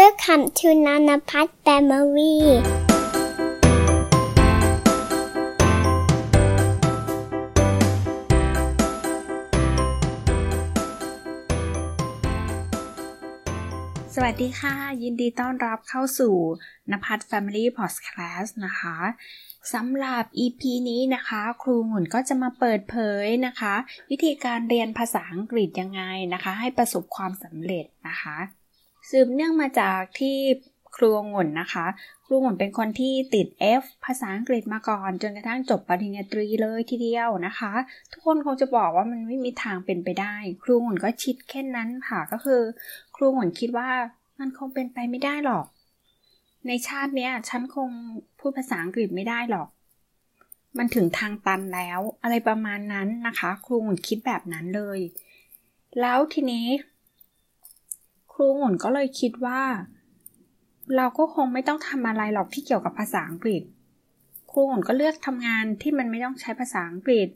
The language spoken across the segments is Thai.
Welcome to Nana Pat Family สวัสดีค่ะ ยินดีต้อนรับเข้าสู่นภัท Family Podcast นะคะสำหรับ EP นี้นะคะ ครูหมุนก็จะมาเปิดเผยนะคะ วิธีการเรียนภาษาอังกฤษยังไงนะคะ ให้ประสบความสำเร็จนะคะ สืบเนื่องมาจากที่ครูงุ่นนะคะ ครูงุ่นเป็นคนที่ติด F ภาษาอังกฤษมาก่อน จนกระทั่งจบปริญญาตรีเลยทีเดียวนะคะ ทุกคนคงจะบอกว่ามันไม่มีทางเป็นไปได้ ครูงุ่นก็ชิดแค่นั้นค่ะก็คือ ครูงุ่นคิดว่ามันคงเป็นไปไม่ได้หรอก ในชาติเนี้ยฉันคงพูดภาษาอังกฤษไม่ได้หรอก มันถึงทางตันแล้ว อะไรประมาณนั้นนะคะ ครูงุ่นคิดแบบนั้นเลย แล้วทีนี้ ครูหมุนก็เลยคิดว่า เราก็คงไม่ต้องทำอะไรหรอกที่เกี่ยวกับภาษาอังกฤษ ครูหมุนก็เลือกทำงานที่มันไม่ต้องใช้ภาษาอังกฤษ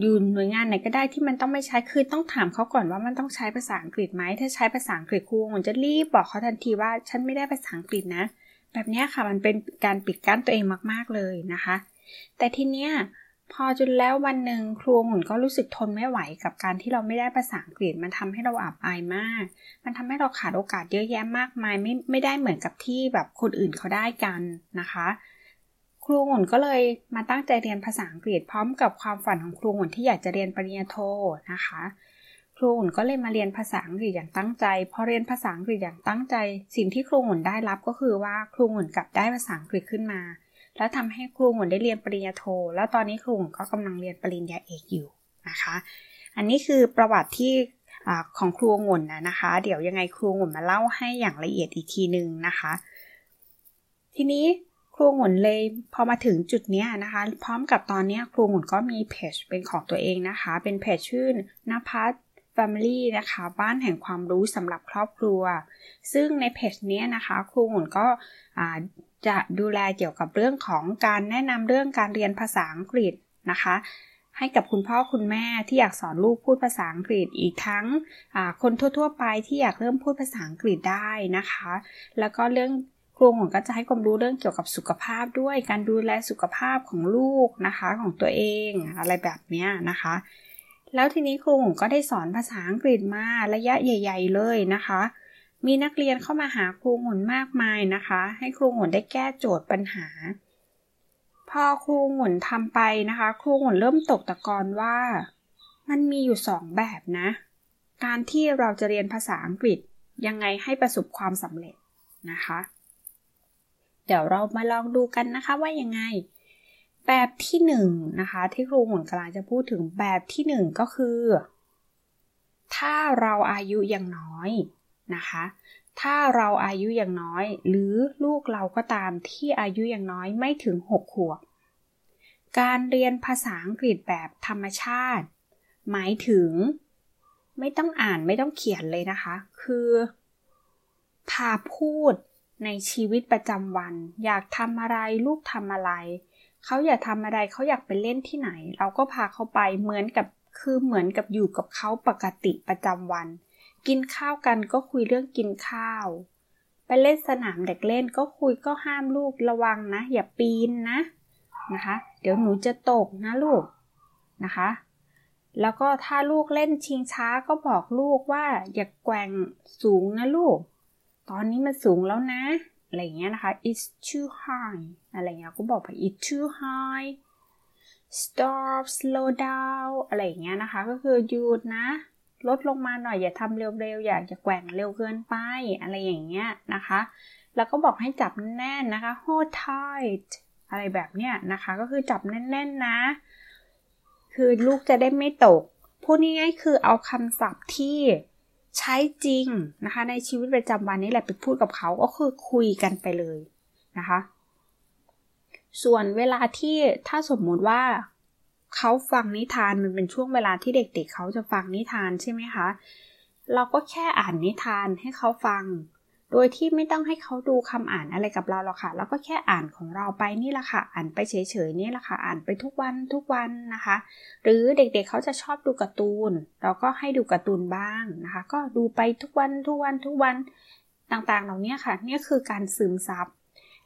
อยู่หน่วยงานไหนก็ได้ที่มันต้องไม่ใช้คือต้องถามเขาก่อนว่ามันต้องใช้ภาษาอังกฤษไหมถ้าใช้ภาษาอังกฤษครูหมุนจะรีบบอกเขาทันทีว่าฉันไม่ได้ภาษาอังกฤษนะ แบบนี้ค่ะมันเป็นการปิดกั้นตัวเองมาก ๆเลยนะคะ แต่ทีเนี้ย พอจนแล้ววันหนึ่งครูหมุนก็รู้สึกทนไม่ไหวกับการที่เราไม่ได้ภาษาอังกฤษมันทำให้เราอับอายมาก มันทำให้เราขาดโอกาสเยอะแยะมากมายไม่ไม่ได้เหมือนกับที่แบบคนอื่นเขาได้กันนะคะ ครูหมุนก็เลยมาตั้งใจเรียนภาษาอังกฤษพร้อมกับความฝันของครูหมุนที่อยากจะเรียนปริญญาโทนะคะ ครูหมุนก็เลยมาเรียนภาษาอังกฤษอย่างตั้งใจพอเรียนภาษาอังกฤษอย่างตั้งใจ สิ่งที่ครูหมุนได้รับก็คือว่าครูหมุนกลับได้ภาษาอังกฤษขึ้นมา แล้วทำให้ครูหมุนได้เรียนปริญญาโท แล้วตอนนี้ครูหมุนก็กำลังเรียนปริญญาเอกอยู่นะคะ อันนี้คือประวัติที่ของครูหมุนนะนะคะ เดี๋ยวยังไงครูหมุนมาเล่าให้อย่างละเอียดอีกทีหนึ่งนะคะ ทีนี้ครูหมุนเลยพอมาถึงจุดนี้นะคะ พร้อมกับตอนนี้ครูหมุนก็มีเพจเป็นของตัวเองนะคะ เป็นเพจชื่อนภัส Family นะคะ บ้านแห่งความรู้สำหรับครอบครัว ซึ่งในเพจนี้นะคะ ครูหมุนก็ จะดูแลเกี่ยวกับเรื่องของการแนะนำเรื่องการเรียนภาษาอังกฤษนะคะ ให้กับคุณพ่อคุณแม่ที่อยากสอนลูกพูดภาษาอังกฤษอีกทั้งคนทั่ว ๆ ไปที่อยากเริ่มพูดภาษาอังกฤษได้นะคะ แล้วก็เรื่องครูผมก็จะให้ความรู้เรื่องเกี่ยวกับสุขภาพด้วยการดูแลสุขภาพของลูกนะคะของตัวเองอะไรแบบนี้นะคะ แล้วทีนี้ครูผมก็ได้สอนภาษาอังกฤษมาระยะใหญ่ ๆ เลยนะคะ มีนักเรียนเข้ามาหาครูหมุนมากมายนะคะ ให้ครูหมุนได้แก้โจทย์ปัญหา พอครูหมุนทำไปนะคะ ครูหมุนเริ่มตกตะกอนว่า มันมีอยู่สองแบบนะ การที่เราจะเรียนภาษาอังกฤษยังไงให้ประสบความสำเร็จนะคะ เดี๋ยวเรามาลองดูกันนะคะว่ายังไง แบบที่หนึ่งนะคะที่ครูหมุนกำลังจะพูดถึงแบบที่หนึ่งก็คือ ถ้าเราอายุยังน้อย นะคะ ถ้าเราอายุอย่างน้อย หรือลูกเราก็ตามที่อายุอย่างน้อยไม่ถึง 6 ขวบ การเรียนภาษาอังกฤษแบบธรรมชาติ หมายถึง ไม่ต้องอ่านไม่ต้องเขียนเลยนะคะ คือ พาพูดในชีวิตประจำวัน อยากทำอะไรลูกทำอะไรเขาอยากทำอะไรเขาอยากไปเล่นที่ไหน เราก็พาเขาไปเหมือนกับคือเหมือนกับอยู่กับเขาปกติประจำวัน กินข้าวกันก็คุยเรื่องกินข้าว ไปเล่นสนามเด็กเล่นก็คุยก็ห้ามลูกระวังนะ อย่าปีนนะนะคะ เดี๋ยวหนูจะตกนะลูกนะคะ แล้วก็ถ้าลูกเล่นชิงช้าก็บอกลูกว่าอย่าแกว่งสูงนะลูก ตอนนี้มันสูงแล้วนะอะไรเงี้ยนะคะ it's too high อะไรเงี้ยก็บอกไป it's too high stop slow down อะไรเงี้ยนะคะ ก็คือหยุดนะ ลดลงมาหน่อยอย่าทำเร็วๆอย่าจะแกว่งเร็วเกินไปอะไรอย่างเงี้ยนะคะ แล้วก็บอกให้จับแน่นนะคะ hold tight อะไรแบบเนี้ยนะคะ ก็คือจับแน่นๆนะ คือลูกจะได้ไม่ตกพูดง่ายๆคือเอาคำศัพท์ที่ใช้จริงนะคะ ในชีวิตประจำวันนี้แหละไปพูดกับเขาก็คือคุยกันไปเลยนะคะ ส่วนเวลาที่ถ้าสมมุติว่า เขาฟังนิทานมันเป็นช่วงเวลาที่เด็กๆเเขาจะฟังนิทานใช่ไหมคะ เราก็แค่อ่านนิทานให้เขาฟัง โดยที่ไม่ต้องให้เขาดูคำอ่านอะไรกับเราหรอกค่ะ เราก็แค่อ่านของเราไปนี่แหละค่ะ อ่านไปเฉยๆนี่แหละค่ะ อ่านไปทุกวันทุกวันนะคะ หรือเด็กๆเเขาจะชอบดูการ์ตูน เราก็ให้ดูการ์ตูนบ้างนะคะ ก็ดูไปทุกวันทุกวันทุกวันตต่างๆ เหล่านี้ค่ะ นี่คือการซึมซับ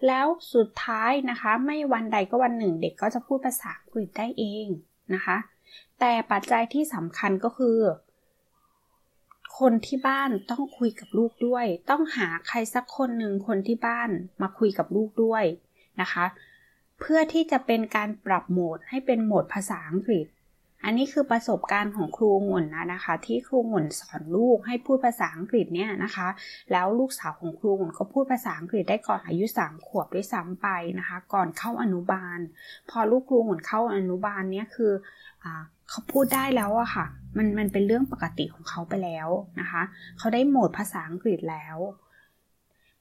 แล้วสุดท้ายนะคะ ไม่วันใดก็วันหนึ่ง เด็กก็จะพูดภาษาอังกฤษได้เองนะคะ แต่ปัจจัยที่สำคัญก็คือ คนที่บ้านต้องคุยกับลูกด้วย ต้องหาใครสักคนหนึ่งคนที่บ้านมาคุยกับลูกด้วยนะคะ เพื่อที่จะเป็นการปรับโหมดให้เป็นโหมดภาษาอังกฤษ อันนี้คือประสบการณ์ของครูงุ่นนะนะคะ ที่ครูงุ่นสอนลูกให้พูดภาษาอังกฤษเนี่ยนะคะ แล้วลูกสาวของครูงุ่นก็พูดภาษาอังกฤษได้ก่อนอายุสามขวบด้วยซ้ำไปนะคะ ก่อนเข้าอนุบาล พอลูกครูงุ่นเข้าอนุบาลเนี่ยคืออเขาพูดได้แล้วอะค่ะ มันมันเป็นเรื่องปกติของเขาไปแล้วนะคะ เขาได้โหมดภาษาอังกฤษแล้ว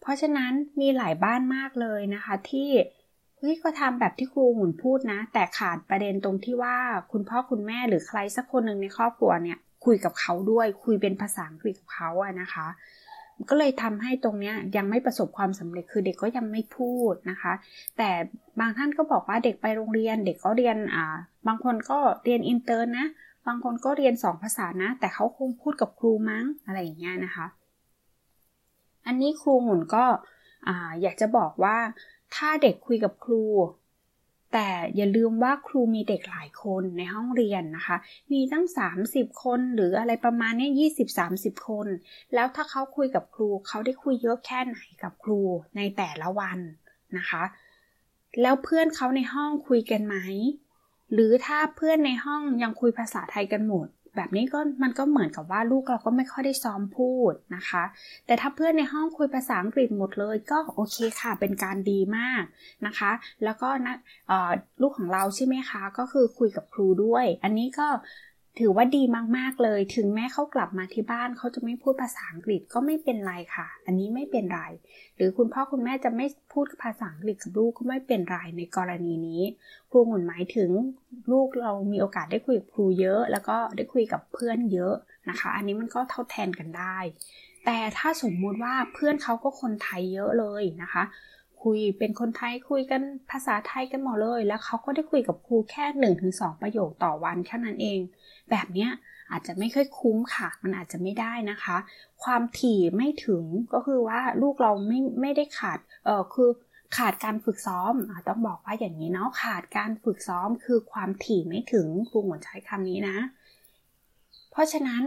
เพราะฉะนั้นมีหลายบ้านมากเลยนะคะที่ เฮ้ยก็ทำแบบที่ครูหุ่นพูดนะ แต่ขาดประเด็นตรงที่ว่าคุณพ่อคุณแม่หรือใครสักคนหนึ่งในครอบครัวเนี่ย คุยกับเขาด้วย คุยเป็นภาษาอังกฤษกับเขาอะนะคะ ก็เลยทำให้ตรงเนี้ยยังไม่ประสบความสำเร็จคือเด็กก็ยังไม่พูดนะคะ แต่บางท่านก็บอกว่าเด็กไปโรงเรียน เด็กก็เรียนอ่าบางคนก็เรียนอินเตอร์นะบางคนก็เรียนสองภาษานะ แต่เขาคงพูดกับครูมั้งอะไรอย่างเงี้ยนะคะ อันนี้ครูองุ่นก็อยากจะบอกว่า ถ้าเด็กคุยกับครู แต่อย่าลืมว่าครูมีเด็กหลายคนในห้องเรียนนะคะ มีตั้ง 30 คนหรืออะไรประมาณนี้ยี่สิบสามสิบคน แล้วถ้าเขาคุยกับครู เขาได้คุยเยอะแค่ไหนกับครูในแต่ละวันนะคะ แล้วเพื่อนเขาในห้องคุยกันไหมหรือถ้าเพื่อนในห้องยังคุยภาษาไทยกันหมด แบบนี้ก็มันก็เหมือนกับว่าลูกเราก็ไม่ค่อยได้ซ้อมพูดนะคะ แต่ถ้าเพื่อนในห้องคุยภาษาอังกฤษหมดเลยก็โอเคค่ะเป็นการดีมากนะคะ แล้วก็นะลูกของเราใช่ไหมคะ ก็คือคุยกับครูด้วย อันนี้ก็ ถือว่าดีมากๆเลย ถึงแม้เขากลับมาที่บ้านเขาจะไม่พูดภาษาอังกฤษก็ไม่เป็นไรค่ะ อันนี้ไม่เป็นไร หรือคุณพ่อคุณแม่จะไม่พูดภาษาอังกฤษกับลูกก็ไม่เป็นไรในกรณีนี้ ครูหมุนหมายถึงลูกเรามีโอกาสได้คุยกับครูเยอะ แล้วก็ได้คุยกับเพื่อนเยอะนะคะ อันนี้มันก็เท่าแทนกันได้ แต่ถ้าสมมุติว่าเพื่อนเขาก็คนไทยเยอะเลยนะคะ คุยเป็นคนไทยคุยกันภาษาไทยกันหมดเลย แล้วเขาก็ได้คุยกับครูแค่1นถึงสประโยคต่อวันแค่นั้นเอง แบบเนี้ยอาจจะไม่ค่อยคุ้มค่ะ มันอาจจะไม่ได้นะคะ ความถี่ไม่ถึงก็คือว่าลูกเราไม่ไม่ได้ขาดเออคือขาดการฝึกซ้อมอต้องบอกว่าอย่างนี้เนาะขาดการฝึกซ้อมคือความถี่ไม่ถึงครูหมวนใช้คำนี้นะ เพราะฉะนั้น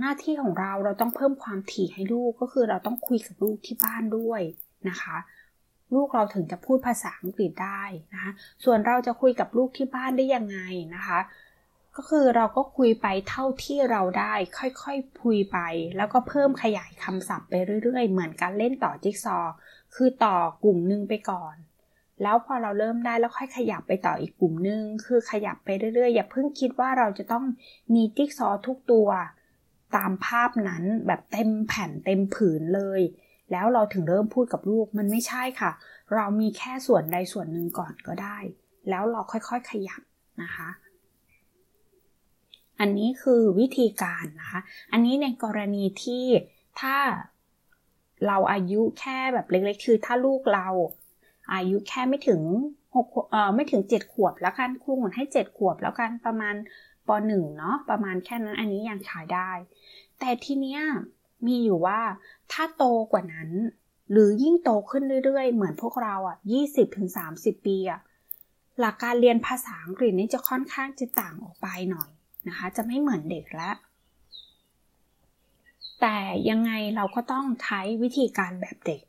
หน้าที่ของเราเราต้องเพิ่มความถี่ให้ลูกก็คือเราต้องคุยกับลูกที่บ้านด้วยนะคะ ลูกเราถึงจะพูดภาษาอังกฤษได้นะคะส่วนเราจะคุยกับลูกที่บ้านได้ยังไงนะคะ ก็คือเราก็คุยไปเท่าที่เราได้ ค่อยๆคุยไป แล้วก็เพิ่มขยายคำศัพท์ไปเรื่อยๆ เหมือนการเล่นต่อจิ๊กซอคือต่อกลุ่มหนึ่งไปก่อนแล้วพอเราเริ่มได้แล้วค่อยขยับไปต่ออีกกลุ่มหนึ่งคือขยับไปเรื่อยๆ อย่าเพิ่งคิดว่าเราจะต้องมีจิ๊กซอทุกตัว ตามภาพนั้นแบบเต็มแผ่นเต็มผืนเลย แล้วเราถึงเริ่มพูดกับลูกมันไม่ใช่ค่ะ เรามีแค่ส่วนใดส่วนหนึ่งก่อนก็ได้ แล้วเราค่อยๆขยับนะคะ อันนี้คือวิธีการนะคะ อันนี้ในกรณีที่ถ้าเราอายุแค่แบบเล็กๆ คือถ้าลูกเราอายุแค่ไม่ถึงหกเอ่อไม่ถึงเจ็ดขวบแล้วกันครูหมุนให้เจ็ดขวบแล้วกันประมาณปหนึ่งเนาะประมาณแค่นั้นอันนี้ยังใช้ได้ แต่ทีเนี้ย มีอยู่ว่าถ้าโตกว่านั้น หรือยิ่งโตขึ้นเรื่อยๆ เหมือนพวกเราอะ20-30 ปีอะหลักการเรียนภาษาอังกฤษนี่จะค่อนข้างจะต่างออกไปหน่อยนะคะ จะไม่เหมือนเด็กแล้ว แต่ยังไงเราก็ต้องใช้วิธีการแบบเด็ก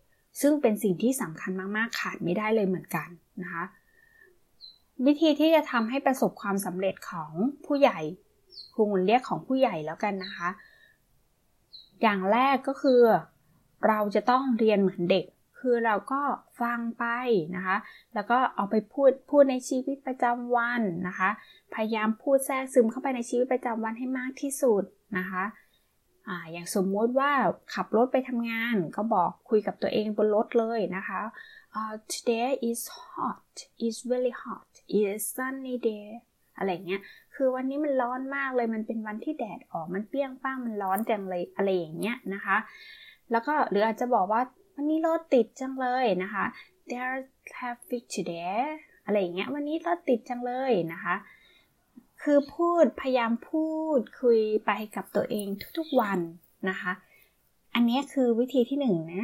ซึ่งเป็นสิ่งที่สำคัญมากๆ ขาดไม่ได้เลยเหมือนกันนะคะ วิธีที่จะทำให้ประสบความสำเร็จของผู้ใหญ่ครูมุนเรียกของผู้ใหญ่แล้วกันนะคะ อย่างแรกก็คือ เราจะต้องเรียนเหมือนเด็ก คือเราก็ฟังไปนะคะ แล้วก็เอาไปพูดพูดในชีวิตประจำวันนะคะ พยายามพูดแทรกซึมเข้าไปในชีวิตประจำวันให้มากที่สุดนะคะอ่าอย่างสมมติว่าขับรถไปทำงานก็บอกคุยกับตัวเองบนรถเลยนะคะ uh, today is hot is very hot is sunny day อะไรเงี้ย คือวันนี้มันร้อนมากเลยมันเป็นวันที่แดดออกมันเปรี้ยงป้างมันร้อนจังเลยอะไรอย่างเงี้ยนะคะ แล้วก็หรืออาจจะบอกว่าวันนี้รถติดจังเลยนะคะ there traffic today อะไรอย่างเงี้ยวันนี้รถติดจังเลยนะคะ คือพูดพยายามพูดคุยไปกับตัวเองทุกๆวันนะคะ อันนี้คือวิธีที่หนึ่งนะ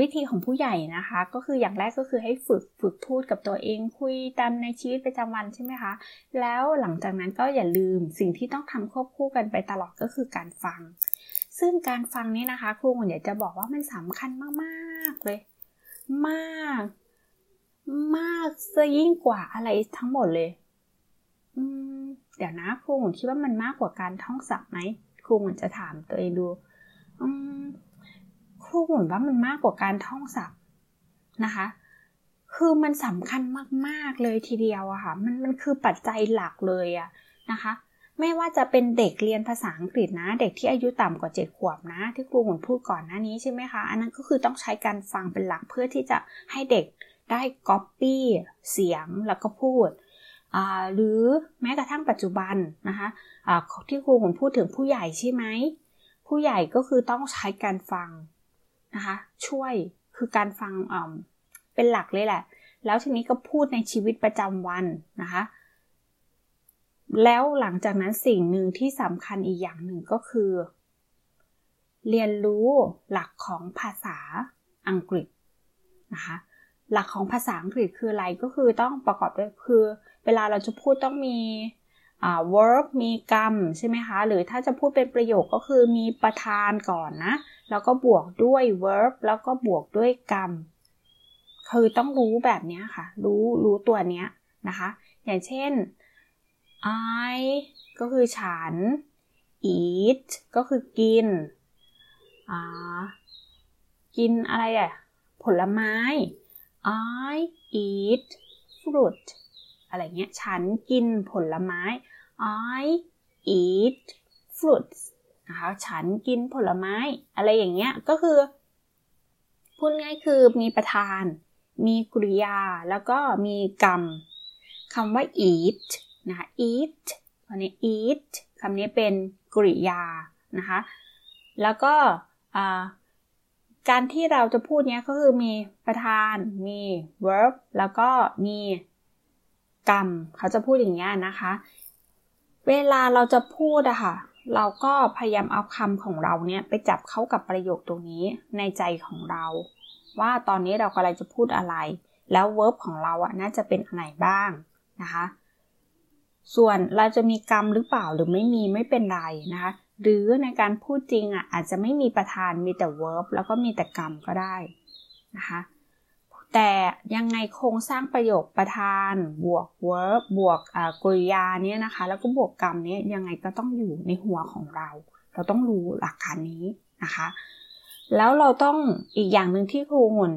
วิธีของผู้ใหญ่นะคะ ก็คืออย่างแรกก็คือให้ฝึกฝึกพูดกับตัวเอง คุยตามในชีวิตประจำวันใช่ไหมคะ แล้วหลังจากนั้นก็อย่าลืมสิ่งที่ต้องทำควบคู่กันไปตลอดก็คือการฟัง ซึ่งการฟังนี้นะคะ ครูหมอยากจะบอกว่ามันสำคัญมากๆเลย มาก มากซะยิ่งกว่าอะไรทั้งหมดเลย อืมเดี๋ยวนะครูหมคิดว่ามันมากกว่าการท่องศัพท์ไหมครูหมจะถามตัวเองดูอืม รูเหมือนว่ามันมากกว่าการท่องศัพท์นะคะ คือมันสำคัญมากๆเลยทีเดียวอะค่ะ มันมันคือปัจจัยหลักเลยอะนะคะ ไม่ว่าจะเป็นเด็กเรียนภาษาอังกฤษนะ เด็กที่อายุต่ำกว่าเจ็ดขวบนะ ที่ครูหมุนพูดก่อนหน้านี้ใช่ไหมคะ อันนั้นก็คือต้องใช้การฟังเป็นหลักเพื่อที่จะให้เด็กได้ก๊อปปี้เสียงแล้วก็พูดหรือแม้กระทั่งปัจจุบันนะคะะที่ครูหมุนพูดถึงผู้ใหญ่ใช่ไหม ผู้ใหญ่ก็คือต้องใช้การฟัง นะคะ ช่วยคือการฟังเป็นหลักเลยแหละ แล้วทีนี้ก็พูดในชีวิตประจำวันนะคะ แล้วหลังจากนั้นสิ่งหนึ่งที่สำคัญอีกอย่างหนึ่งก็คือ เรียนรู้หลักของภาษาอังกฤษนะคะหลักของภาษาอังกฤษคืออะไรก็คือต้องประกอบด้วยคือ เวลาเราจะพูดต้องมี verb มีกรรมใช่ไหมคะ หรือถ้าจะพูดเป็นประโยคก็คือมีประธานก่อนนะ แล้วก็บวกด้วย verb แล้วก็บวกด้วยกรรม คือต้องรู้แบบนี้ค่ะ รู้รู้ตัวเนี้ยนะคะ อย่างเช่น I ก็คือฉัน eat ก็คือกิน กินอะไรอะผลไม้ I eat fruit อะไรเงี้ย ฉันกินผลไม้ I eat fruits นะคะ ฉันกินผลไม้อะไรอย่างเงี้ย ก็คือ พูดง่ายคือมีประธาน มีกริยา แล้วก็มีกรรมคำว่า eat นะคะ eat อันนี้ eat คำนี้เป็นกริยานะคะ แล้วก็การที่เราจะพูดเนี้ยก็คือมีประธาน มี verb แล้วก็มีกรรม เขาจะพูดอย่างนี้ยนะคะ เวลาเราจะพูดอะค่ะ เราก็พยายามเอาคำของเราเนี่ยไปจับเข้ากับประโยคตรงนี้ในใจของเรา ว่าตอนนี้เรากำลังจะพูดอะไร แล้วเวิร์บของเราอะน่าจะเป็นอะไรบ้างนะคะ ส่วนเราจะมีกรรมหรือเปล่าหรือไม่มีไม่เป็นไรนะคะ หรือในการพูดจริงอะอาจจะไม่มีประธานมีแต่เวิร์บแล้วก็มีแต่กรรมก็ได้นะคะ แต่ยังไงโครงสร้างประโยคประธาน บวก verb บวกกริยาเนี่ยนะคะ แล้วก็บวกกรรมเนี่ยยังไงก็ต้องอยู่ในหัวของเรา เราต้องรู้หลักการนี้นะคะ แล้วเราต้องอีกอย่างหนึ่งที่ครูหุ่น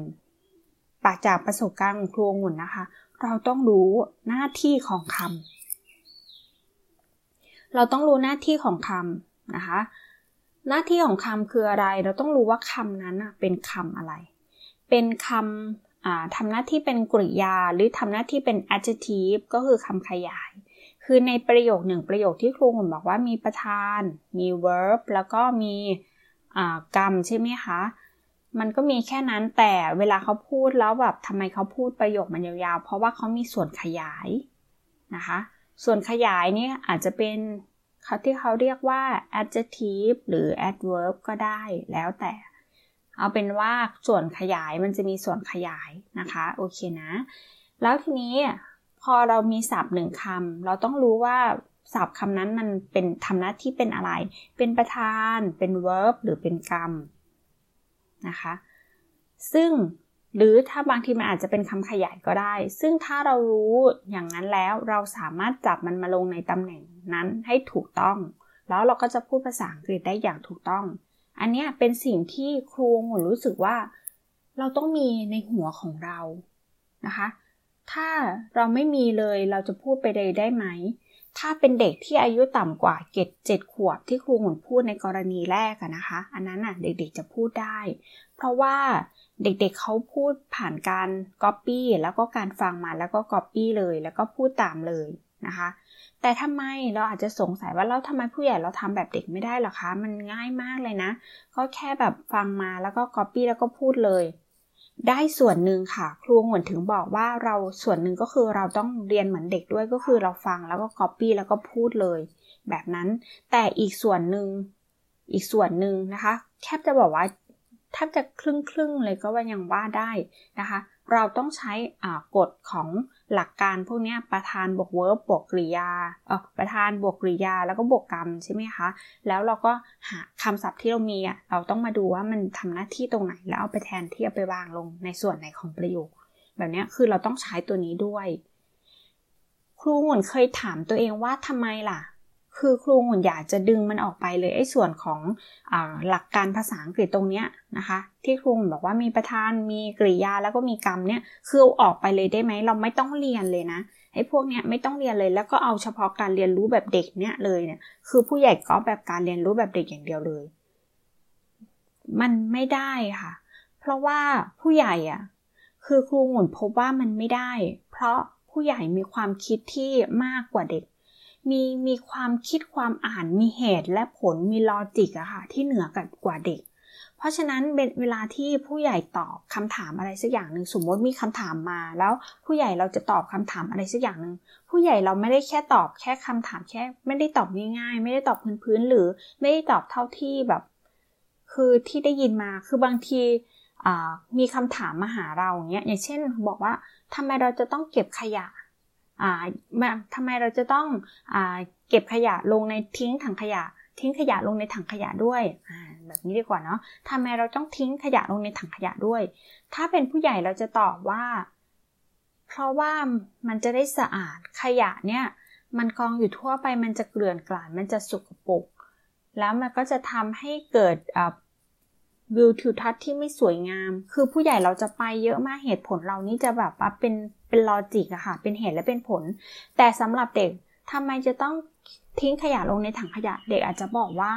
ปากจากประสบการณ์ของครูหุ่นนะคะ เราต้องรู้หน้าที่ของคำเราต้องรู้หน้าที่ของคำนะคะ หน้าที่ของคำคืออะไร เราต้องรู้ว่าคำนั้นเป็นคำอะไรเป็นคำ ทำหน้าที่เป็นกริยาหรือทำหน้าที่เป็น adjective ก็คือคำขยาย คือในประโยคหนึ่งประโยคที่ครูหุ่นบอกว่ามีประธาน มี verb แล้วก็มีกรรมใช่ไหมคะ มันก็มีแค่นั้นแต่เวลาเขาพูดแล้วแบบทำไมเขาพูดประโยคมันยาวๆ เพราะว่าเขามีส่วนขยายนะคะ ส่วนขยายนี่อาจจะเป็นเขาที่เขาเรียกว่า adjective หรือ adverb ก็ได้แล้วแต่ เอาเป็นว่าส่วนขยายมันจะมีส่วนขยายนะคะโอเคนะ แล้วทีนี้พอเรามีศัพท์หนึ่งคำเราต้องรู้ว่าศัพท์คำนั้นมันเป็นทำหน้าที่เป็นอะไร เป็นประธาน เป็น verb หรือเป็นกรรมนะคะ ซึ่งหรือถ้าบางทีมันอาจจะเป็นคำขยายก็ได้ ซึ่งถ้าเรารู้อย่างนั้นแล้วเราสามารถจับมันมาลงในตำแหน่งนั้นให้ถูกต้อง แล้วเราก็จะพูดภาษาอังกฤษได้อย่างถูกต้อง อันนี้เป็นสิ่งที่ครูหมุนรู้สึกว่า เราต้องมีในหัวของเรานะคะ ถ้าเราไม่มีเลยเราจะพูดไปเลยได้ไหม ถ้าเป็นเด็กที่อายุต่ำกว่าเกตเจ็ดขวบที่ครูองุ่นพูดในกรณีแรกนะคะ อันนั้นอะเด็กๆจะพูดได้ เพราะว่าเด็กๆเขาพูดผ่านการก๊อปปี้แล้วก็การฟังมาแล้วก็ก๊อปปี้เลย แล้วก็พูดตามเลย นะคะ แต่ทำไมเราอาจจะสงสัยว่าเราทำไมผู้ใหญ่เราทำแบบเด็กไม่ได้หรอคะ มันง่ายมากเลยนะก็แค่แบบฟังมาแล้วก็ก๊อปปี้แล้วก็พูดเลย ได้ส่วนหนึ่งค่ะ ครูองุ่นถึงบอกว่าเราส่วนหนึ่งก็คือเราต้องเรียนเหมือนเด็กด้วยก็คือเราฟังแล้วก็ก๊อปปี้แล้วก็พูดเลย แบบนั้นแต่อีกส่วนหนึ่งอีกส่วนหนึ่งนะคะแทบจะบอกว่าถ้าจะครึ่งครึ่งเลยก็ก็ยังว่าได้นะคะ เราต้องใช้กฎของ หลักการพวกนี้ประธานบวก verb บวกกริยาเออประธานบวกกริยาแล้วก็บวกกรรมใช่ไหมคะ แล้วเราก็หาคำศัพท์ที่เรามีอะเราต้องมาดูว่ามันทำหน้าที่ตรงไหนแล้วเอาไปแทนที่เอาไปวางลงในส่วนไหนของประโยค แบบนี้คือเราต้องใช้ตัวนี้ด้วย ครูหมุนเคยถามตัวเองว่าทำไมล่ะ คือครูหมุนอยากจะดึงมันออกไปเลยไอ้ส่วนของอหลักการภาษาอังกฤษตรงเนี้ยนะคะ ที่ครูบอกว่ามีประธานมีกริยาแล้วก็มีกรรมเนี่ยคือออกไปเลยได้ไหมเราไม่ต้องเรียนเลยนะไอ้พวกเนี้ยไม่ต้องเรียนเลยแล้วก็เอาเฉพาะการเรียนรู้แบบเด็กเนี่ยเลยเนี่ยคือผู้ใหญ่ก็แบบการเรียนรู้แบบเด็กอย่างเดียวเลย มันไม่ได้ค่ะ เพราะว่าผู้ใหญ่อะคือครูหมุนพบว่ามันไม่ได้ เพราะผู้ใหญ่มีความคิดที่มากกว่าเด็ก มีมีความคิดความอ่านมีเหตุและผลมีลอจิกอะค่ะที่เหนือกว่าเด็ก เพราะฉะนั้นเวลาที่ผู้ใหญ่ตอบคำถามอะไรสักอย่างหนึ่งสมมติมีคำถามมา แล้วผู้ใหญ่เราจะตอบคำถามอะไรสักอย่างหนึ่งผู้ใหญ่เราไม่ได้แค่ตอบแค่คำถามแค่ ไม่ได้ตอบง่ายๆ ไม่ได้ตอบพื้นๆหรือไม่ได้ตอบเท่าที่แบบ คือที่ได้ยินมาคือบางทีมีคำถามมาหาเราอย่างเงี้ยอย่างเช่นบอกว่าทำไมเราจะต้องเก็บขยะ ทำไมเราจะต้องอเก็บขยะลงในทิ้งถังขยะ ทิ้งขยะลงในถังขยะด้วยแบบนี้ดีกว่าเนาะทำไมเราต้องทิ้งขยะลงในถังขยะด้วย ถ้าเป็นผู้ใหญ่เราจะตอบว่า เพราะว่ามันจะได้สะอาดขยะเนี่ยมันกองอยู่ทั่วไปมันจะเกลื่อนกลาดมันจะสกปรกแล้วมันก็จะทำให้เกิด วิวทิวทัศน์ที่ไม่สวยงาม คือผู้ใหญ่เราจะไปเยอะมากเหตุผลเรานี่จะแบบเป็นเป็นลอจิกอะค่ะ เป็นเหตุและเป็นผล แต่สำหรับเด็กทำไมจะต้องทิ้งขยะลงในถังขยะ เด็กอาจจะบอกว่า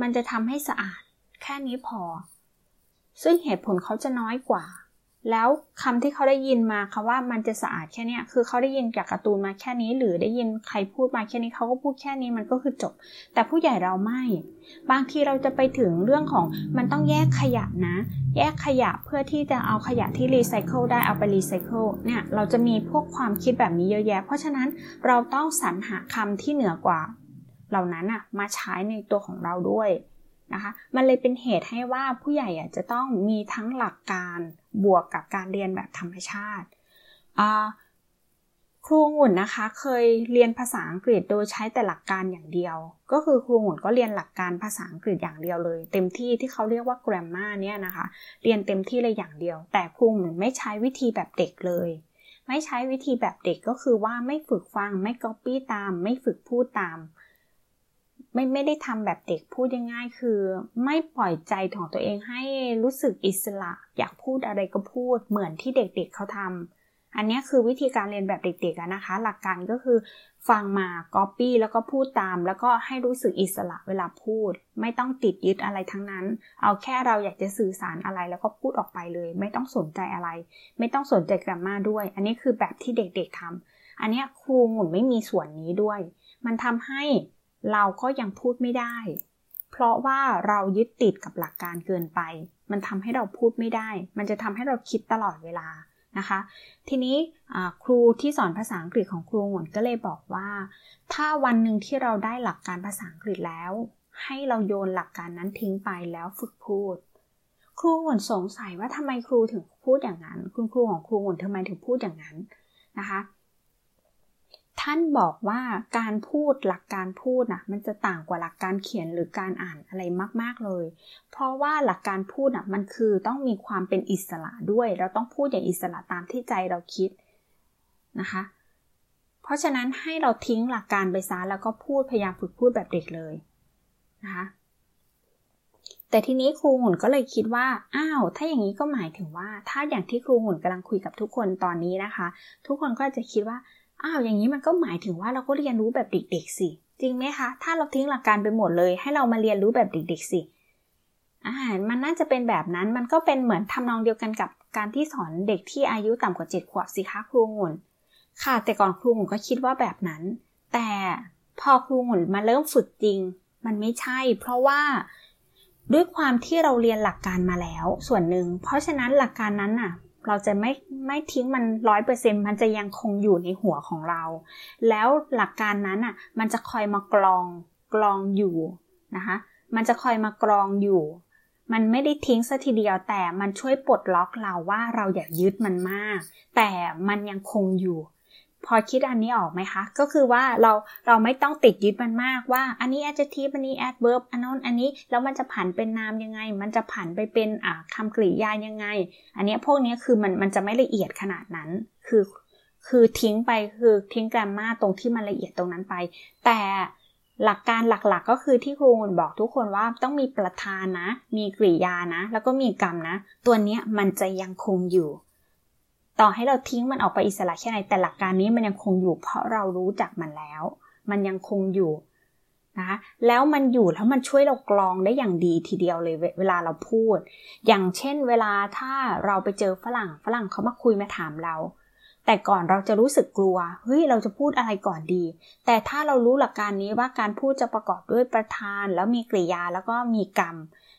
มันจะทำให้สะอาดแค่นี้พอ ซึ่งเหตุผลเขาจะน้อยกว่า แล้วคำที่เขาได้ยินมาคำว่ามันจะสะอาดแค่นี้คือเขาได้ยินจากการ์ตูนมาแค่นี้ หรือได้ยินใครพูดมาแค่นี้เขาก็พูดแค่นี้มันก็คือจบ แต่ผู้ใหญ่เราไม่ บางทีเราจะไปถึงเรื่องของมันต้องแยกขยะนะ แยกขยะเพื่อที่จะเอาขยะที่รีไซเคิลได้เอาไปรีไซเคิลเนี่ยเราจะมีพวกความคิดแบบนี้เยอะแยะ เพราะฉะนั้นเราต้องสรรหาคำที่เหนือกว่า เหล่านั้นอะมาใช้ในตัวของเราด้วยนะคะ มันเลยเป็นเหตุให้ว่าผู้ใหญ่จะต้องมีทั้งหลักการ บวกกับการเรียนแบบธรรมชาติ ครูงุ่นนะคะเคยเรียนภาษาอังกฤษโดยใช้แต่หลักการอย่างเดียว ก็คือครูงุ่นก็เรียนหลักการภาษาอังกฤษอย่างเดียวเลย เต็มที่ที่เขาเรียกว่า grammar เนี่ยนะคะ เรียนเต็มที่เลยอย่างเดียว แต่ครูงุ่นไม่ใช้วิธีแบบเด็กเลย ไม่ใช้วิธีแบบเด็กก็คือว่าไม่ฝึกฟังไม่ copy ตาม ไม่ฝึกพูดตาม ไม่ไม่ได้ทำแบบเด็กพูดง่ายๆคือ ไม่ปล่อยใจของตัวเองให้รู้สึกอิสระ อยากพูดอะไรก็พูดเหมือนที่เด็กๆเเขาทำอันนี้คือวิธีการเรียนแบบเด็กๆนะคะ หลักการก็คือฟังมาก๊อปปี้แล้วก็พูดตาม แล้วก็ให้รู้สึกอิสระเวลาพูด ไม่ต้องติดยึดอะไรทั้งนั้น เอาแค่เราอยากจะสื่อสารอะไรแล้วก็พูดออกไปเลย ไม่ต้องสนใจอะไร ไม่ต้องสนใจกรรมาด้วย อันนี้คือแบบที่เด็กๆทำอันนี้ครูหมุนไม่มีส่วนนี้ด้วย มันทำให้ เราก็ยังพูดไม่ได้ เพราะว่าเรายึดติดกับหลักการเกินไป มันทำให้เราพูดไม่ได้ มันจะทำให้เราคิดตลอดเวลานะคะ ทีนี้ครูที่สอนภาษาอังกฤษของครูหนก็เลยบอกว่า ถ้าวันหนึ่งที่เราได้หลักการภาษาอังกฤษแล้ว ให้เราโยนหลักการนั้นทิ้งไปแล้วฝึกพูด ครูหนสงสัยว่าทำไมครูถึงพูดอย่างนั้น คุณครูของครูหนทำไมถึงพูดอย่างนั้นนะคะ ท่านบอกว่าการพูดหลักการพูดนะมันจะต่างกว่าหลักการเขียนหรือการอ่านอะไรมากๆเลย เพราะว่าหลักการพูดนะมันคือต้องมีความเป็นอิสระด้วย เราต้องพูดอย่างอิสระตามที่ใจเราคิดนะคะ เพราะฉะนั้นให้เราทิ้งหลักการไปซะแล้วก็พูดพยายามฝึกพูดแบบเด็กเลยนะคะแต่ทีนี้ครูหุ่นก็เลยคิดว่า อ้าว ถ้าอย่างนี้ก็หมายถึงว่า ถ้าอย่างที่ครูหุ่นกำลังคุยกับทุกคนตอนนี้นะคะ ทุกคนก็จะคิดว่า อ้าวอย่างนี้มันก็หมายถึงว่าเราก็เรียนรู้แบบเด็กๆสิ จริงไหมคะ ถ้าเราทิ้งหลักการไปหมดเลย ให้เรามาเรียนรู้แบบเด็กๆสิอ่ามันน่าจะเป็นแบบนั้นมันก็เป็นเหมือนทำนองเดียวกันกับการที่สอนเด็กที่อายุต่ำกว่าเจ็ดขวบสิคะครูงุ่นค่ะ แต่ก่อนครูงุ่นก็คิดว่าแบบนั้น แต่พอครูงุ่นมาเริ่มฝึกจริง มันไม่ใช่ เพราะว่าด้วยความที่เราเรียนหลักการมาแล้ว ส่วนหนึ่งเพราะฉะนั้นหลักการนั้นน่ะ เราจะไม่ไม่ทิ้งมันร้อยเปอร์เซ็นมันจะยังคงอยู่ในหัวของเรา แล้วหลักการนั้นอะ มันจะคอยมากรองกรองอยู่นะคะ มันจะคอยมากรองอยู่ มันไม่ได้ทิ้งซะทีเดียวแต่มันช่วยปลดล็อกเราว่าเราอยากยึดมันมาก แต่มันยังคงอยู่ พอคิดอันนี้ออกไหมคะ ก็คือว่าเราเราไม่ต้องติดยึดมันมากว่า อันนี้ adjective อันนี้ adverb อันนั้นอันนี้แล้วมันจะผันเป็นนามยังไง มันจะผันไปเป็นอ่าคำกริยายังไง อันนี้พวกนี้คือมันมันจะไม่ละเอียดขนาดนั้น คือคือทิ้งไปคือทิ้งแกรมมาตรงที่มันละเอียดตรงนั้นไป แต่หลักการหลักๆ ก็คือที่ครูบอกทุกคนว่าต้องมีประธานนะ มีกริยานะ แล้วก็มีกรรมนะ ตัวเนี้ยมันจะยังคงอยู่ ต่อให้เราทิ้งมันออกไปอิสระแค่ไหนแต่หลักการนี้มันยังคงอยู่เพราะเรารู้จักมันแล้ว มันยังคงอยู่นะคะแล้วมันอยู่แล้วมันช่วยเรากรองได้อย่างดีทีเดียวเลยเวลาเราพูด อย่างเช่น เวลาถ้าเราไปเจอฝรั่งฝรั่งเขามาคุยมาถามเรา แต่ก่อนเราจะรู้สึกกลัวเฮ้ยเราจะพูดอะไรก่อนดี แต่ถ้าเรารู้หลักการนี้ว่าการพูดจะประกอบด้วยประธาน แล้วมีกริยาแล้วก็มีกรรม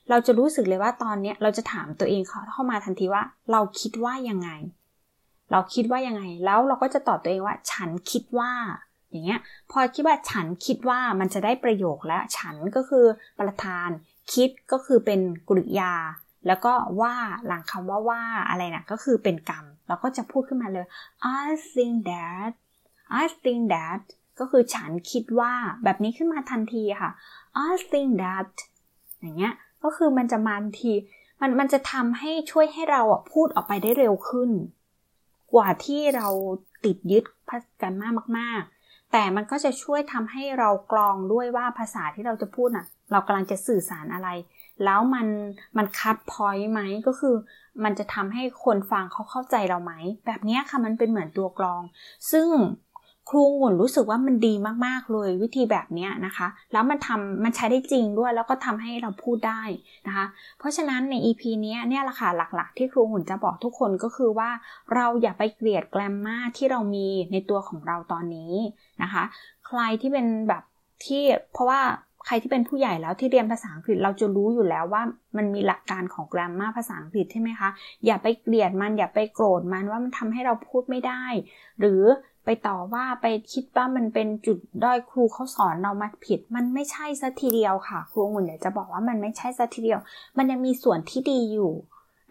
เราจะรู้สึกเลยว่าตอนนี้เราจะถามตัวเองเข้ามาทันทีว่า เราคิดว่ายังไง เราคิดว่ายังไง แล้วเราก็จะตอบตัวเองว่า ฉันคิดว่า อย่างเงี้ย พอคิดว่าฉันคิดว่ามันจะได้ประโยคแล้วฉันก็คือประธาน คิดก็คือเป็นกริยา แล้วก็ว่าหลังคำว่าว่าอะไรนะ่ะก็คือเป็นกรรม เราก็จะพูดขึ้นมาเลย I think that I think that ก็คือฉันคิดว่าแบบนี้ขึ้นมาทันทีค่ะ I think that อย่างเงี้ย ก็คือมันจะมาทันที มันมันจะทำให้ช่วยให้เราอะพูดออกไปได้เร็วขึ้น กว่าที่เราติดยึดพัฒกันมากมาก ๆ แต่มันก็จะช่วยทำให้เรากรองด้วยว่าภาษาที่เราจะพูดน่ะ เรากำลังจะสื่อสารอะไร แล้วมันมันคัดพอยต์ไหมก็คือมันจะทำให้คนฟังเขาเข้าใจเราไหม แบบนี้ค่ะมันเป็นเหมือนตัวกรอง ซึ่ง รูหมุนรู้สึกว่ามันดีมาก ๆ เลยวิธีแบบนี้นะคะ แล้วมันทำมันใช้ได้จริงด้วย แล้วก็ทำให้เราพูดได้นะคะ เพราะฉะนั้นใน EP นี้เนี่ยละค่ะหลักๆ ที่ครูหุ่นจะบอกทุกคนก็คือว่าเราอย่าไปเกลียดแกลมมาที่เรามีในตัวของเราตอนนี้นะคะ ใครที่เป็นแบบที่เพราะว่าใครที่เป็นผู้ใหญ่แล้วที่เรียนภาษาอังกฤษเราจะรู้อยู่แล้วว่ามันมีหลักการของ grammar ภาษาอังกฤษใช่ไหมคะ อย่าไปเกลียดมันอย่าไปโกรธมันว่ามันทำให้เราพูดไม่ได้ หรือ ไปต่อว่าไปคิดว่ามันเป็นจุดด้อยครูเขาสอนเรามาผิด มันไม่ใช่สัทีเดียวค่ะ ครูองุ่นอยากจะบอกว่ามันไม่ใช่สัทีเดียว มันยังมีส่วนที่ดีอยู่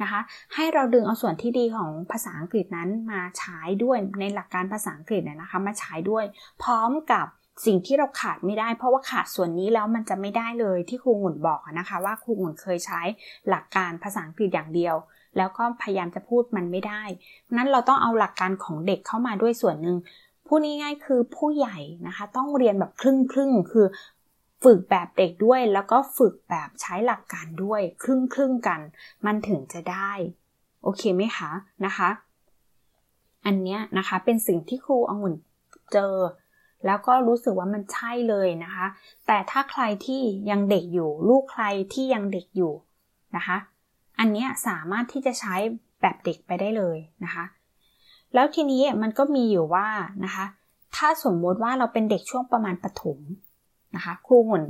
นะคะ ให้เราดึงเอาส่วนที่ดีของภาษาอังกฤษนั้นมาใช้ด้วยในหลักการภาษาอังกฤษนะคะ มาใช้ด้วย พร้อมกับสิ่งที่เราขาดไม่ได้ เพราะว่าขาดส่วนนี้แล้วมันจะไม่ได้เลยที่ครูหมุนบอกนะคะ ว่าครูหมุนเคยใช้หลักการภาษาอังกฤษอย่างเดียว แล้วก็พยายามจะพูดมันไม่ได้ นั้นเราต้องเอาหลักการของเด็กเข้ามาด้วยส่วนหนึ่งพูดง่ายๆคือผู้ใหญ่นะคะ ต้องเรียนแบบครึ่งครึ่งคือฝึกแบบเด็กด้วย แล้วก็ฝึกแบบใช้หลักการด้วยครึ่งครึ่งกัน มันถึงจะได้ โอเคไหมคะนะคะ อันเนี้ยนะคะเป็นสิ่งที่ครูองุ่นเจอ แล้วก็รู้สึกว่ามันใช่เลยนะคะ แต่ถ้าใครที่ยังเด็กอยู่ ลูกใครที่ยังเด็กอยู่นะคะ อันนี้สามารถที่จะใช้แบบเด็กไปได้เลยนะคะ แล้วทีนี้มันก็มีอยู่ว่านะคะ ถ้าสมมติว่าเราเป็นเด็กช่วงประมาณประถมนะคะครูหุ่น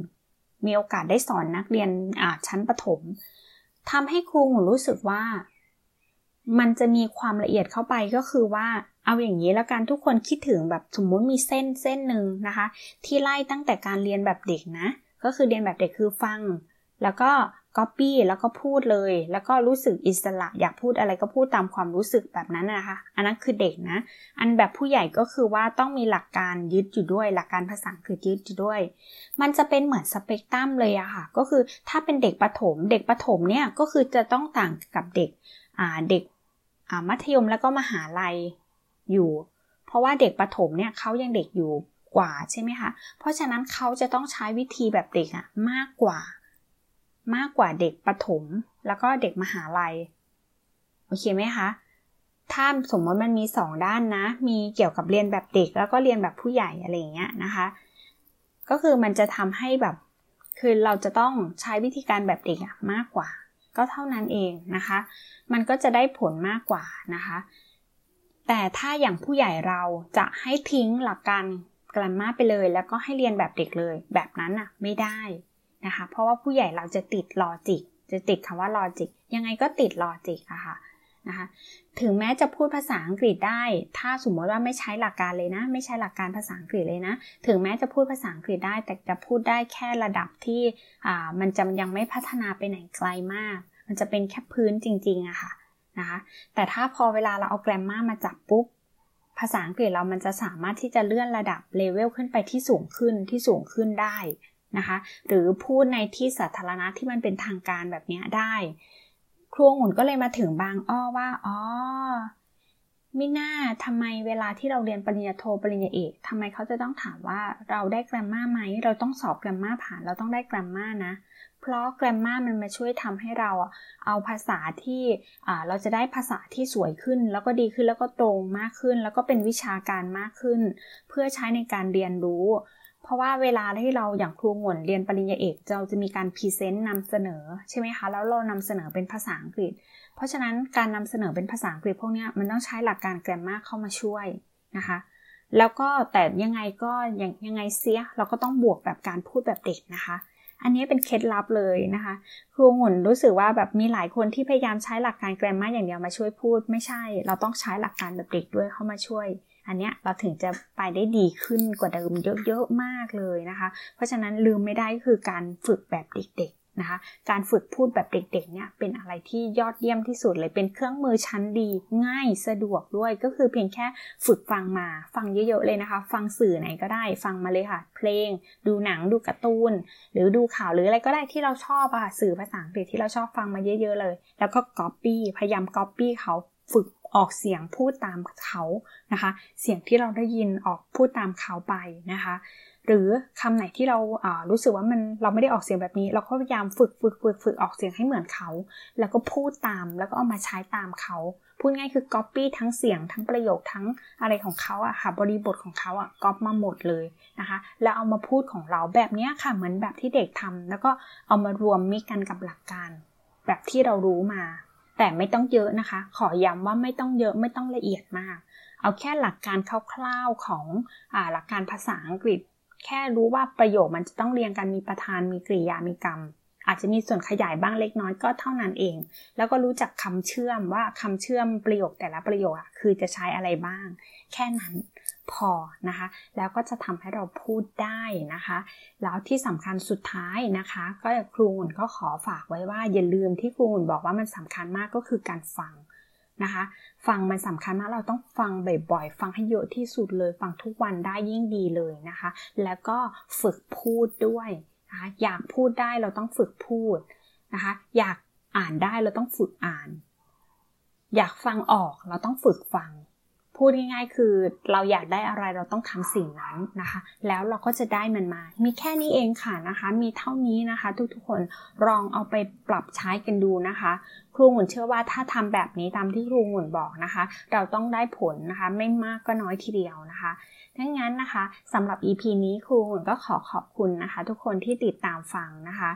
มีโอกาสได้สอนนักเรียนชั้นประถมทำให้ครูหุ่นรู้สึกว่า มันจะมีความละเอียดเข้าไปก็คือว่าเอาอย่างนี้แล้วกันทุกคนคิดถึงแบบสมมุติมีเส้นเส้นหนึ่งนะคะ ที่ไล่ตั้งแต่การเรียนแบบเด็กนะ ก็คือเรียนแบบเด็กคือฟัง แล้วก็ ก๊อปปี้แล้วก็พูดเลย แล้วก็รู้สึกอิสระอยากพูดอะไรก็พูดตามความรู้สึกแบบนั้นนะคะ อันนั้นคือเด็กนะ อันแบบผู้ใหญ่ก็คือว่าต้องมีหลักการยึดอยู่ด้วย หลักการภาษาคือยึดอยู่ด้วย มันจะเป็นเหมือนสเปกตรัมเลยอะค่ะ ก็คือถ้าเป็นเด็กประถม เด็กประถมเนี่ยก็คือจะต้องต่างกับเด็กอ่าเด็กอ่ามัธยมแล้วก็มหาลัยอยู่ เพราะว่าเด็กประถมเนี่ยเขายังเด็กอยู่กว่าใช่ไหมคะ เพราะฉะนั้นเขาจะต้องใช้วิธีแบบเด็กอะมากกว่า มากกว่าเด็กประถม แล้วก็เด็กมหาลัย โอเคไหมคะ ถ้าสมมติมันมีสองด้านนะ มีเกี่ยวกับเรียนแบบเด็กแล้วก็เรียนแบบผู้ใหญ่อะไรอย่างเงี้ยนะคะ ก็คือมันจะทำให้แบบ คือเราจะต้องใช้วิธีการแบบเด็กมากกว่า ก็เท่านั้นเองนะคะ มันก็จะได้ผลมากกว่านะคะ แต่ถ้าอย่างผู้ใหญ่เราจะให้ทิ้งหลักการกรามาไปเลย แล้วก็ให้เรียนแบบเด็กเลย แบบนั้นอะไม่ได้ นะคะ เพราะว่าผู้ใหญ่เราจะติดลอจิก จะติดคำว่า logic ยังไงก็ติด logic อะค่ะนะคะ ถึงแม้จะพูดภาษาอังกฤษได้ ถ้าสมมติว่าไม่ใช้หลักการเลยนะ ไม่ใช้หลักการภาษาอังกฤษเลยนะ ถึงแม้จะพูดภาษาอังกฤษได้ แต่จะพูดได้แค่ระดับที่มันจะยังไม่พัฒนาไปไหนไกลมาก มันจะเป็นแค่พื้นจริงๆอะค่ะนะคะ แต่ถ้าพอเวลาเราเอา grammar มาจับปุ๊บภาษาอังกฤษเรามันจะสามารถที่จะเลื่อนระดับเลเวลขึ้นไปที่สูงขึ้นที่สูงขึ้นได้ นะคะ หรือพูดในที่สาธารณะที่มันเป็นทางการแบบนี้ได้ ครูหุ่นก็เลยมาถึงบางอ้อว่าอ๋อมิน่าทำไมเวลาที่เราเรียนปริญญาโทปริญญาเอกทำไมเขาจะต้องถามว่าเราได้แกรมมาไหม เราต้องสอบแกรมมาผ่านเราต้องได้แกรมมานะ เพราะแกรมมามันมาช่วยทำให้เราเอาภาษาที่เราจะได้ภาษาที่สวยขึ้น แล้วก็ดีขึ้นแล้วก็ตรงมากขึ้น แล้วก็เป็นวิชาการมากขึ้น เพื่อใช้ในการเรียนรู้ เพราะว่าเวลาที่เราอย่างครูองุ่นเรียนปริญญาเอกเราจะมีการ present นำเสนอใช่ไหมคะแล้วเรานำเสนอเป็นภาษาอังกฤษ เพราะฉะนั้นการนำเสนอเป็นภาษาอังกฤษพวกนี้มันต้องใช้หลักการ grammar เข้ามาช่วยนะคะแล้วก็แต่ยังไงก็ยังยังไงเสียเราก็ต้องบวกแบบการพูดแบบเด็กนะคะ อันนี้เป็นเคล็ดลับเลยนะคะครูองุ่นรู้สึกว่าแบบมีหลายคนที่พยายามใช้หลักการ grammar อย่างเดียวมาช่วยพูด ไม่ใช่ เราต้องใช้หลักการแบบเด็กด้วยเข้ามาช่วย อันเนี้ยเราถึงจะไปได้ดีขึ้นกว่าเดิมเยอะๆมากเลยนะคะ เพราะฉะนั้นลืมไม่ได้คือการฝึกแบบเด็กๆนะคะการฝึกพูดแบบเด็กๆเนี่ยเป็นอะไรที่ยอดเยี่ยมที่สุดเลยเป็นเครื่องมือชั้นดีง่ายสะดวกด้วยก็คือเพียงแค่ฝึกฟังมาฟังเยอะๆเลยนะคะ ฟังสื่อไหนก็ได้ฟังมาเลยค่ะ เพลง ดูหนังดูการ์ตูน หรือดูข่าวหรืออะไรก็ได้ที่เราชอบอะสื่อภาษาอังกฤษที่เราชอบฟังมาเยอะ ๆ เลย แล้วก็ก๊อปปี้พยายามก๊อปปี้เขาฝึก ออกเสียงพูดตามเขานะคะ เสียงที่เราได้ยินออกพูดตามเขาไปนะคะ หรือคำไหนที่เรารู้สึกว่ามันเราไม่ได้ออกเสียงแบบนี้ เราก็พยายามฝึกฝึกฝึกฝึกออกเสียงให้เหมือนเขา แล้วก็พูดตามแล้วก็เอามาใช้ตามเขาพูดง่ายคือ copy ทั้งเสียงทั้งประโยคทั้งอะไรของเขาอะค่ะ บริบทของเขาอะก๊อปมาหมดเลยนะคะ แล้วเอามาพูดของเราแบบนี้ค่ะเหมือนแบบที่เด็กทำแล้วก็เอามารวมมิกกันกับหลักการ แบบที่เรารู้มา แต่ไม่ต้องเยอะนะคะ ขอย้ำว่าไม่ต้องเยอะไม่ต้องละเอียดมาก เอาแค่หลักการคร่าวๆของอหลักการภาษาอังกฤษ แค่รู้ว่าประโยคมันจะต้องเรียงกันมีประธานมีกริยามีกรรม อาจจะมีส่วนขยายบ้างเล็กน้อยก็เท่านั้นเอง แล้วก็รู้จักคำเชื่อมว่าคำเชื่อมประโยคแต่ละประโยคคือจะใช้อะไรบ้าง แค่นั้น พอนะคะ แล้วก็จะทำให้เราพูดได้นะคะ แล้วที่สำคัญสุดท้ายนะคะ ก็ครูหุ่นก็ขอฝากไว้ว่าอย่าลืมที่ครูหุ่นบอกว่ามันสำคัญมากก็คือการฟังนะคะ ฟังมันสำคัญมากเราต้องฟังบ่อยๆ ฟังให้เยอะที่สุดเลย ฟังทุกวันได้ยิ่งดีเลยนะคะ แล้วก็ฝึกพูดด้วยนะคะอยากพูดได้เราต้องฝึกพูดนะคะ อยากอ่านได้เราต้องฝึกอ่าน อยากฟังออกเราต้องฝึกฟัง พูดง่ายๆคือเราอยากได้อะไรเราต้องทำสิ่งนั้นนะคะ แล้วเราก็จะได้มันมา มีแค่นี้เองค่ะนะคะ มีเท่านี้นะคะ ทุกๆคนลองเอาไปปรับใช้กันดูนะคะ ครูหมุนเชื่อว่าถ้าทำแบบนี้ตามที่ครูหมุนบอกนะคะ เราต้องได้ผลนะคะ ไม่มากก็น้อยทีเดียวนะคะดังนั้นนะคะสำหรับ EP นี้ครูหมุนก็ขอขอบคุณนะคะ ทุกคนที่ติดตามฟังนะคะ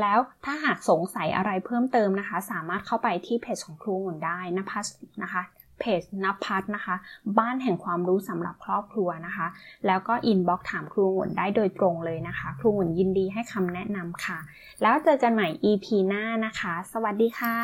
แล้วถ้าหากสงสัยอะไรเพิ่มเติมนะคะ สามารถเข้าไปที่เพจของครูหมุนได้นะพัสนะคะ เพจนภัทนะคะ บ้านแห่งความรู้สำหรับครอบครัวนะคะ แล้วก็อินบ็อกถามครูหุ่นได้โดยตรงเลยนะคะ ครูหุ่นยินดีให้คำแนะนำค่ะ แล้วเจอกันใหม่ EP หน้านะคะ สวัสดีค่ะ